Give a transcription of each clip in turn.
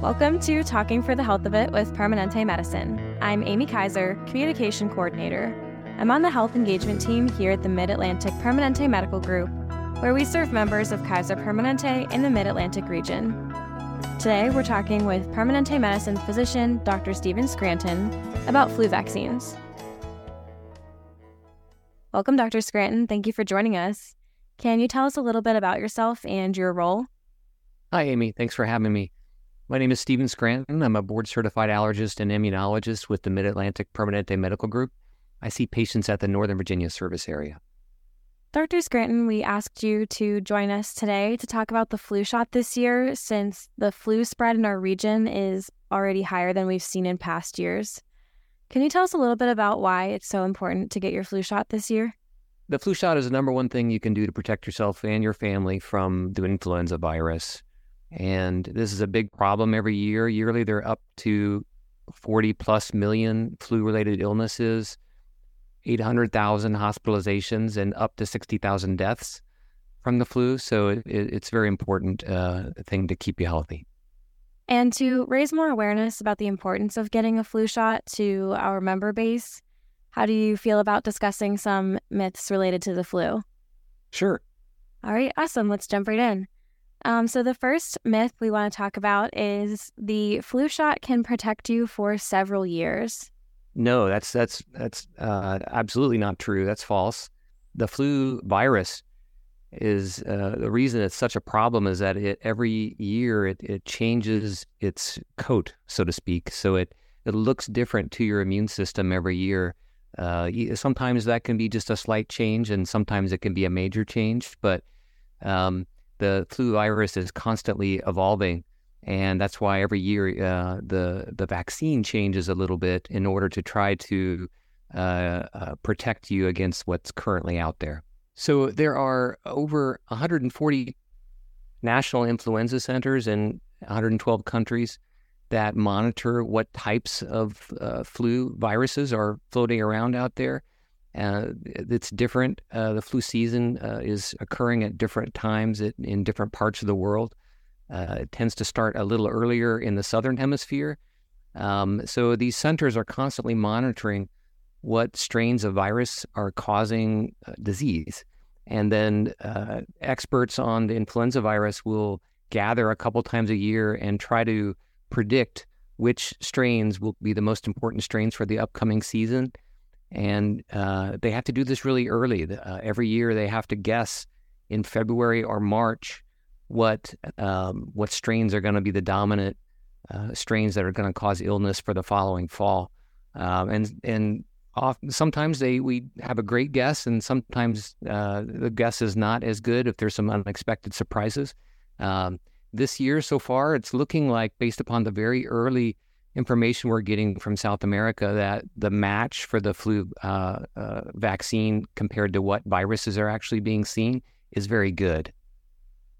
Welcome to Talking for the Health of It with Permanente Medicine. I'm Amy Kaiser, Communication Coordinator. I'm on the health engagement team here at the Mid Atlantic Permanente Medical Group, where we serve members of Kaiser Permanente in the Mid Atlantic region. Today, we're talking with Permanente Medicine physician Dr. Stephen Scranton about flu vaccines. Welcome, Dr. Scranton. Thank you for joining us. Can you tell us a little bit about yourself and your role? Hi, Amy. Thanks for having me. My name is Stephen Scranton. I'm a board certified allergist and immunologist with the Mid Atlantic Permanente Medical Group. I see patients at the Northern Virginia service area. Dr. Scranton, we asked you to join us today to talk about the flu shot this year since the flu spread in our region is already higher than we've seen in past years. Can you tell us a little bit about why it's so important to get your flu shot this year? The flu shot is the number one thing you can do to protect yourself and your family from the influenza virus. And this is a big problem every year. Yearly, they're up to 40 plus million flu related illnesses, 800,000 hospitalizations, and up to 60,000 deaths from the flu. So it, it's a very important uh, thing to keep you healthy. And to raise more awareness about the importance of getting a flu shot to our member base, how do you feel about discussing some myths related to the flu? Sure. All right, awesome. Let's jump right in. Um, so, the first myth we want to talk about is the flu shot can protect you for several years. No, that's that's that's uh, absolutely not true. That's false. The flu virus is uh, the reason it's such a problem is that it every year it, it changes its coat, so to speak. So it it looks different to your immune system every year. Uh, sometimes that can be just a slight change, and sometimes it can be a major change. But um, the flu virus is constantly evolving, and that's why every year uh, the the vaccine changes a little bit in order to try to uh, uh protect you against what's currently out there. So there are over 140 national influenza centers in 112 countries that monitor what types of uh, flu viruses are floating around out there. Uh, it's different. Uh, the flu season uh, is occurring at different times in different parts of the world. It tends to start a little earlier in the southern hemisphere. Um, so these centers are constantly monitoring what strains of virus are causing disease. And then uh, experts on the influenza virus will gather a couple times a year and try to predict which strains will be the most important strains for the upcoming season. And uh, they have to do this really early. Uh, every year, they have to guess in February or March what um, what strains are going to be the dominant uh, strains that are going to cause illness for the following fall. Um, and and often, sometimes they we have a great guess, and sometimes uh, the guess is not as good if there's some unexpected surprises. Um, this year so far, it's looking like, based upon the very early information we're getting from South America, that the match for the flu uh, uh, vaccine compared to what viruses are actually being seen is very good.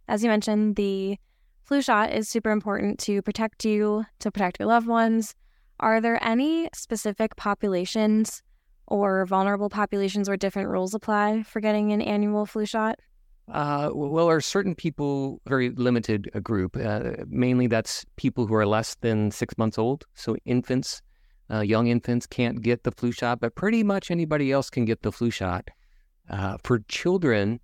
As you mentioned, the flu shot is super important to protect you, to protect your loved ones. Are there any specific populations or vulnerable populations where different rules apply for getting an annual flu shot? Uh, well, are certain people, very limited a group. Uh, mainly that's people who are less than six months old. So infants, uh, young infants can't get the flu shot, but pretty much anybody else can get the flu shot. Uh, for children,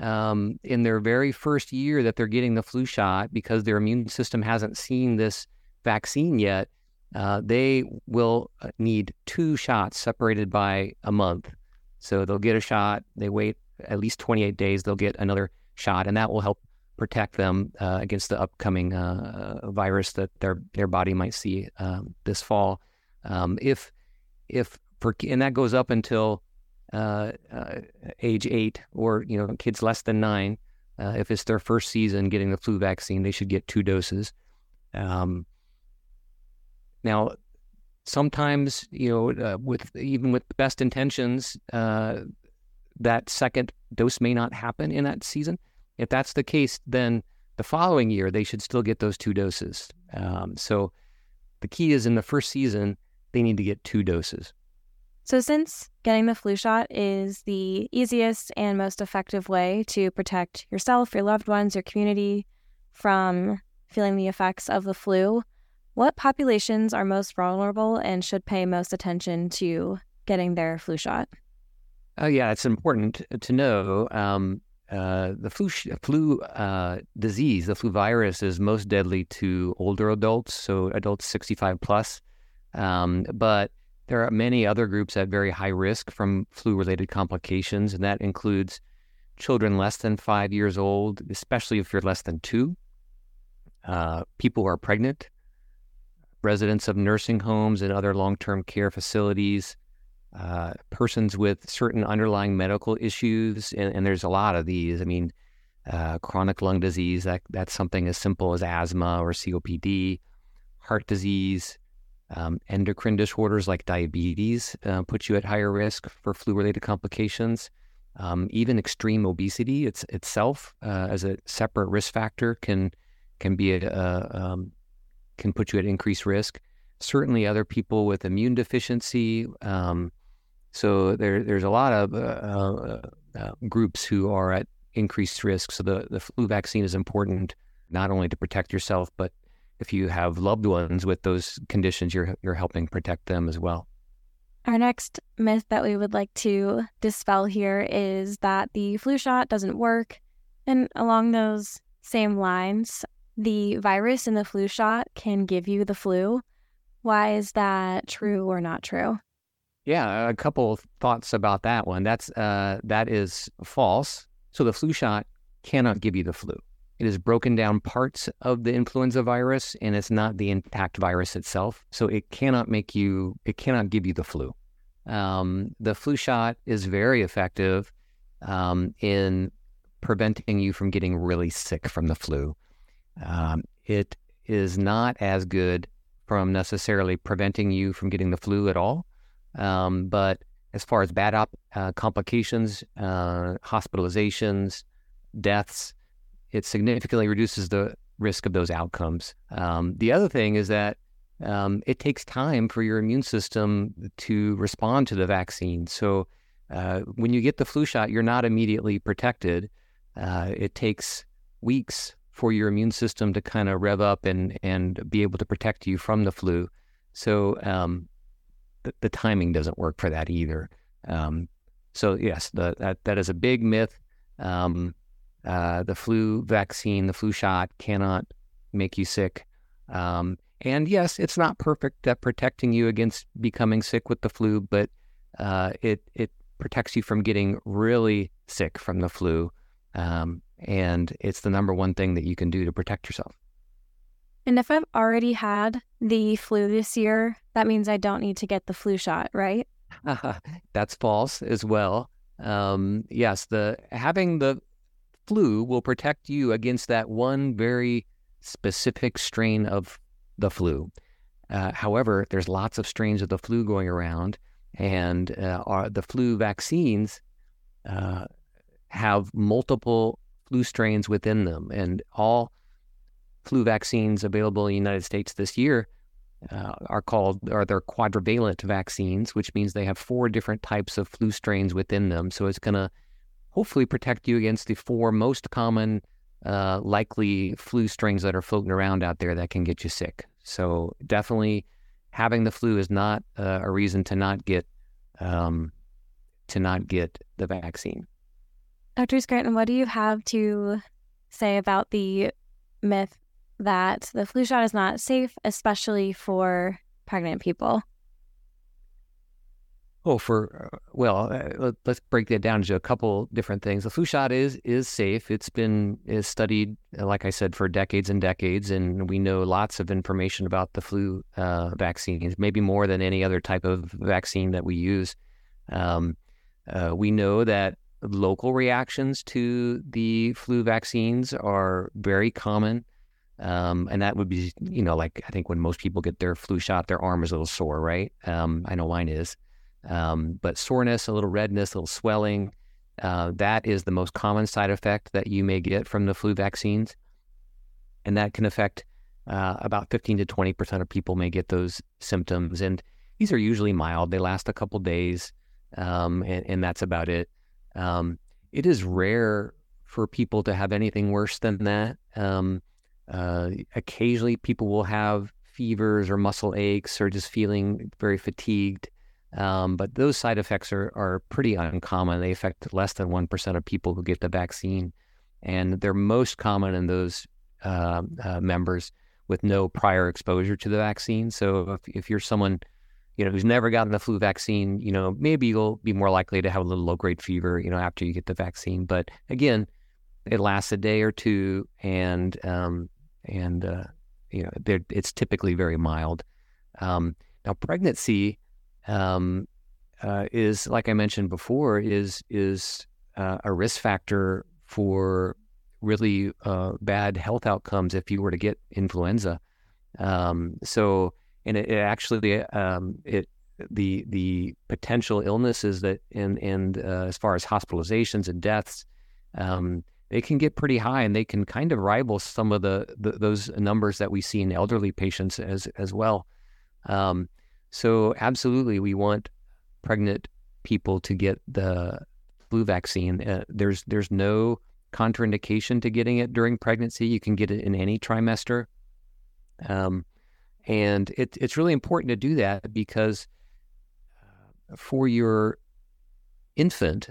um, in their very first year that they're getting the flu shot, because their immune system hasn't seen this vaccine yet, uh, they will uh, need two shots separated by a month. So they'll get a shot, they wait at least 28 days, they'll get another shot, and that will help protect them uh, against the upcoming uh, uh, virus that their their body might see um, this fall. Um, if if for and that goes up until uh, age eight, or you know, kids less than nine. if it's their first season getting the flu vaccine, they should get two doses. Um, now, sometimes, you know, uh, with even with the best intentions, uh, that second dose may not happen in that season. If that's the case, then the following year they should still get those two doses. Um, so the key is in the first season they need to get two doses. So, since getting the flu shot is the easiest and most effective way to protect yourself, your loved ones, your community from feeling the effects of the flu, what populations are most vulnerable and should pay most attention to getting their flu shot? Oh, yeah, it's important to know. Um, uh, the flu flu uh, disease, the flu virus, is most deadly to older adults, so adults 65 plus. Um, but there are many other groups at very high risk from flu-related complications, and that includes children less than five years old, especially if you're less than two. Uh, people who are pregnant, residents of nursing homes and other long-term care facilities, uh, persons with certain underlying medical issues, and, and, there's a lot of these. I mean, uh, chronic lung disease, that, that's something as simple as asthma or COPD, heart disease, um, endocrine disorders like diabetes uh, put you at higher risk for flu-related complications. Um, even extreme obesity it's, itself, uh, as a separate risk factor, can can be a um, can put you at increased risk. Certainly, other people with immune deficiency, um, so there, there's a lot of uh, uh, uh, groups who are at increased risk. So the, the flu vaccine is important not only to protect yourself, but if you have loved ones with those conditions, you're you're helping protect them as well. Our next myth that we would like to dispel here is that the flu shot doesn't work. And along those same lines, the virus in the flu shot can give you the flu. Why is that true or not true? Yeah, a couple of thoughts about that one. That's uh, that is false. So the flu shot cannot give you the flu. It has broken down parts of the influenza virus, and it's not the intact virus itself. So it cannot make you. It cannot give you the flu. Um, the flu shot is very effective um, in preventing you from getting really sick from the flu. Um, it is not as good from necessarily preventing you from getting the flu at all. Um, but as far as bad op- uh, complications, uh, hospitalizations, deaths, it significantly reduces the risk of those outcomes. Um, the other thing is that um, it takes time for your immune system to respond to the vaccine. So uh, when you get the flu shot, you're not immediately protected. Uh, it takes weeks for your immune system to kind of rev up and and be able to protect you from the flu. So um, the, timing doesn't work for that either. Um, so yes, the, that that is a big myth. Um, uh, the flu vaccine, the flu shot cannot make you sick. Um, and yes, it's not perfect at protecting you against becoming sick with the flu, but uh, it it protects you from getting really sick from the flu. Um, and it's the number one thing that you can do to protect yourself. And if I've already had the flu this year, that means I don't need to get the flu shot, right? That's false as well. Um, yes, the having the flu will protect you against that one very specific strain of the flu. Uh, however, there's lots of strains of the flu going around, and uh, the flu vaccines uh, have multiple flu strains within them, and all flu vaccines available in the United States this year uh, are called are they're quadrivalent vaccines, which means they have four different types of flu strains within them. So it's going to hopefully protect you against the four most common uh, likely flu strains that are floating around out there that can get you sick. So definitely having the flu is not uh, a reason to not get um, to not get the vaccine. Dr. Scranton, what do you have to say about the myth that the flu shot is not safe, especially for pregnant people? Oh, for uh, well, uh, let's break that down into a couple different things. The flu shot is is safe. It's been is studied, uh, like I said, for decades and decades, and we know lots of information about the flu uh, vaccines, maybe more than any other type of vaccine that we use. Um, we know that local reactions to the flu vaccines are very common. Um, and that would be, you know, like I think when most people get their flu shot, their arm is a little sore, right? Um, I know mine is. Um, but soreness, a little redness, a little swelling, uh, that is the most common side effect that you may get from the flu vaccines. And that can affect uh, about 15 to 20% of people may get those symptoms. And these are usually mild, they last a couple days, um, and, and, that's about it. Um, it is rare for people to have anything worse than that. Uh, occasionally, people will have fevers or muscle aches or just feeling very fatigued. Um, but those side effects are, are pretty uncommon. They affect less than 1% of people who get the vaccine. And they're most common in those uh, uh, members with no prior exposure to the vaccine. So if, if you're someone, you know, who's never gotten the flu vaccine, you know, maybe you'll be more likely to have a little low grade fever, you know, after you get the vaccine. But again, it lasts a day or two, and um, and uh, you know, it's typically very mild. Um, now, pregnancy um, uh, is, like I mentioned before, is is uh, a risk factor for really uh, bad health outcomes if you were to get influenza. Um, so, and it, it actually um, it the the potential illnesses that and and uh, as far as hospitalizations and deaths, um, they can get pretty high, and they can kind of rival some of the, the those numbers that we see in elderly patients as as well. Um, so, absolutely, we want pregnant people to get the flu vaccine. Uh, there's there's no contraindication to getting it during pregnancy. You can get it in any trimester. Um, and it, it's really important to do that because uh, for your infant,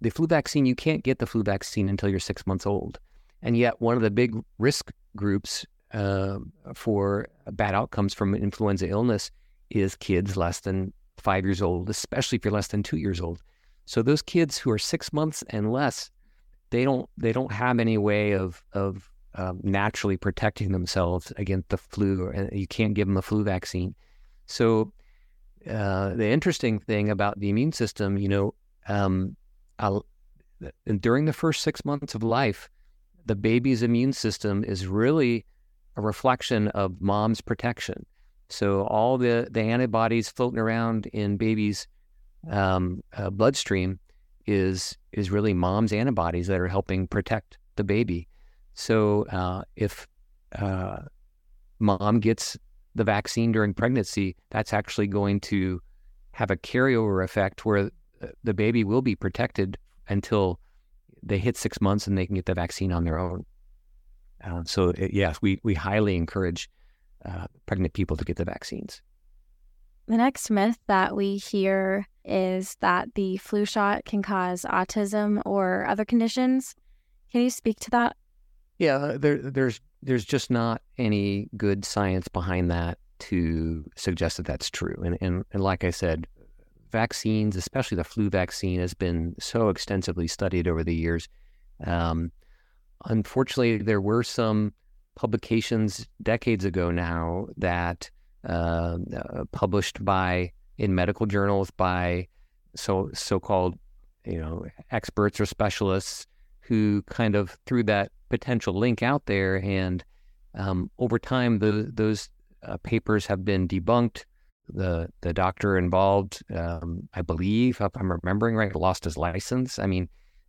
the flu vaccine, you can't get the flu vaccine until you're six months old. And yet, one of the big risk groups uh, for bad outcomes from influenza illness is kids less than five years old, especially if you're less than two years old. So, those kids who are six months and less they don't they don't have any way of of um, naturally protecting themselves against the flu, and you can't give them a flu vaccine. So uh, the interesting thing about the immune system, you know, um, during the first six months of life, the baby's immune system is really a reflection of mom's protection. So all the the antibodies floating around in baby's um, uh, bloodstream is is really mom's antibodies that are helping protect the baby. So uh, if uh, mom gets the vaccine during pregnancy, that's actually going to have a carryover effect where the baby will be protected until they hit six months and they can get the vaccine on their own. Uh, so it, yes, we we highly encourage uh, pregnant people to get the vaccines. The next myth that we hear is that the flu shot can cause autism or other conditions. Can you speak to that? Yeah, there, there's there's just not any good science behind that to suggest that that's true. And, and and like I said, vaccines, especially the flu vaccine, has been so extensively studied over the years. Um, unfortunately, there were some publications decades ago now that uh, uh, published by in medical journals by so so-called you know experts or specialists who kind of threw that potential link out there and um, over time the, those uh, papers have been debunked the the doctor involved um, i believe if i'm remembering right lost his license i mean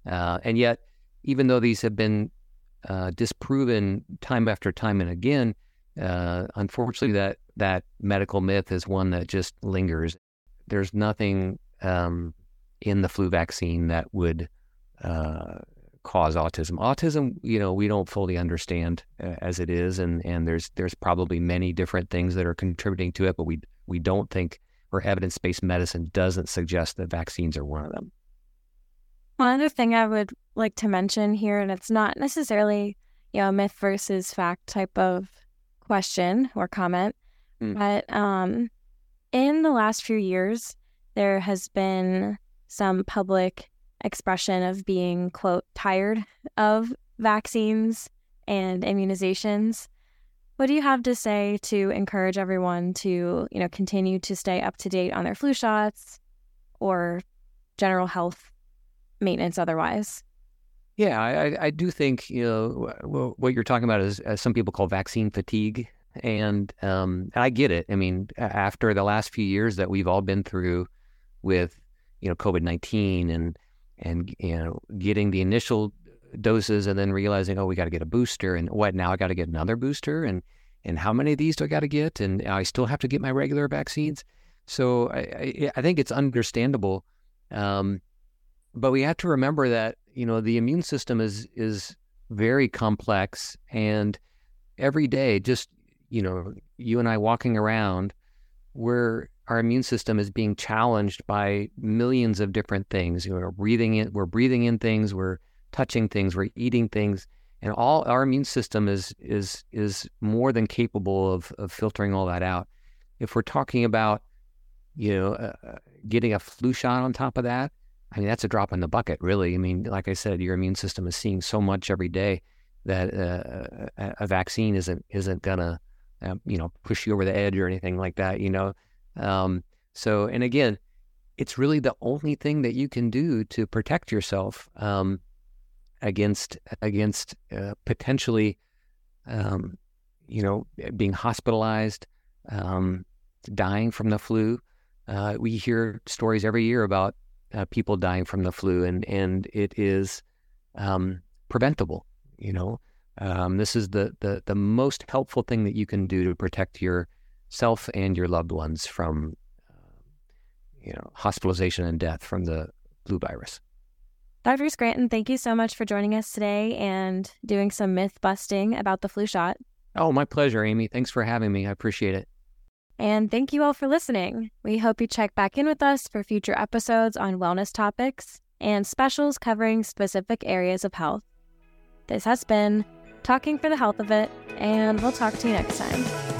uh, and yet even though these have been uh, disproven time after time and again uh, unfortunately that that medical myth is one that just lingers. There's nothing um, in the flu vaccine that would uh, cause autism. Autism, you know, we don't fully understand uh, as it is, and and there's there's probably many different things that are contributing to it, but we we don't think or evidence based medicine doesn't suggest that vaccines are one of them. One other thing I would like to mention here, and it's not necessarily you know myth versus fact type of question or comment, Mm. But um, in the last few years, there has been some public expression of being, quote, tired of vaccines and immunizations. What do you have to say to encourage everyone to, you know, continue to stay up to date on their flu shots or general health maintenance otherwise? Yeah, I, I do think you know what you're talking about is as some people call vaccine fatigue, and um, I get it. I mean, after the last few years that we've all been through with, you know, COVID nineteen and and you know getting the initial doses and then realizing, oh, we got to get a booster, and what now? I got to get another booster, and and how many of these do I got to get? And I still have to get my regular vaccines. So I, I, I think it's understandable, um, but we have to remember that you know the immune system is is very complex and every day, just you know, you and I walking around, where our immune system is being challenged by millions of different things. You know, we're breathing in, we're breathing in things, we're touching things, we're eating things, and all our immune system is is is more than capable of of filtering all that out. If we're talking about, you know, uh, uh getting a flu shot on top of that, I mean, that's a drop in the bucket, really. I mean, like I said, your immune system is seeing so much every day that uh, a, vaccine isn't isn't gonna, um, you know, push you over the edge or anything like that. You know, um, so and again, it's really the only thing that you can do to protect yourself um, against against uh, potentially, um, you know, being hospitalized, um, dying from the flu. Uh, we hear stories every year about uh, people dying from the flu, and and it is um, preventable. You know, um, this is the, the the most helpful thing that you can do to protect yourself and your loved ones from, uh, you know, hospitalization and death from the flu virus. Dr. Scranton, thank you so much for joining us today and doing some myth busting about the flu shot. Oh, my pleasure, Amy. Thanks for having me. I appreciate it. And thank you all for listening. We hope you check back in with us for future episodes on wellness topics and specials covering specific areas of health. This has been Talking for the Health of It, and we'll talk to you next time.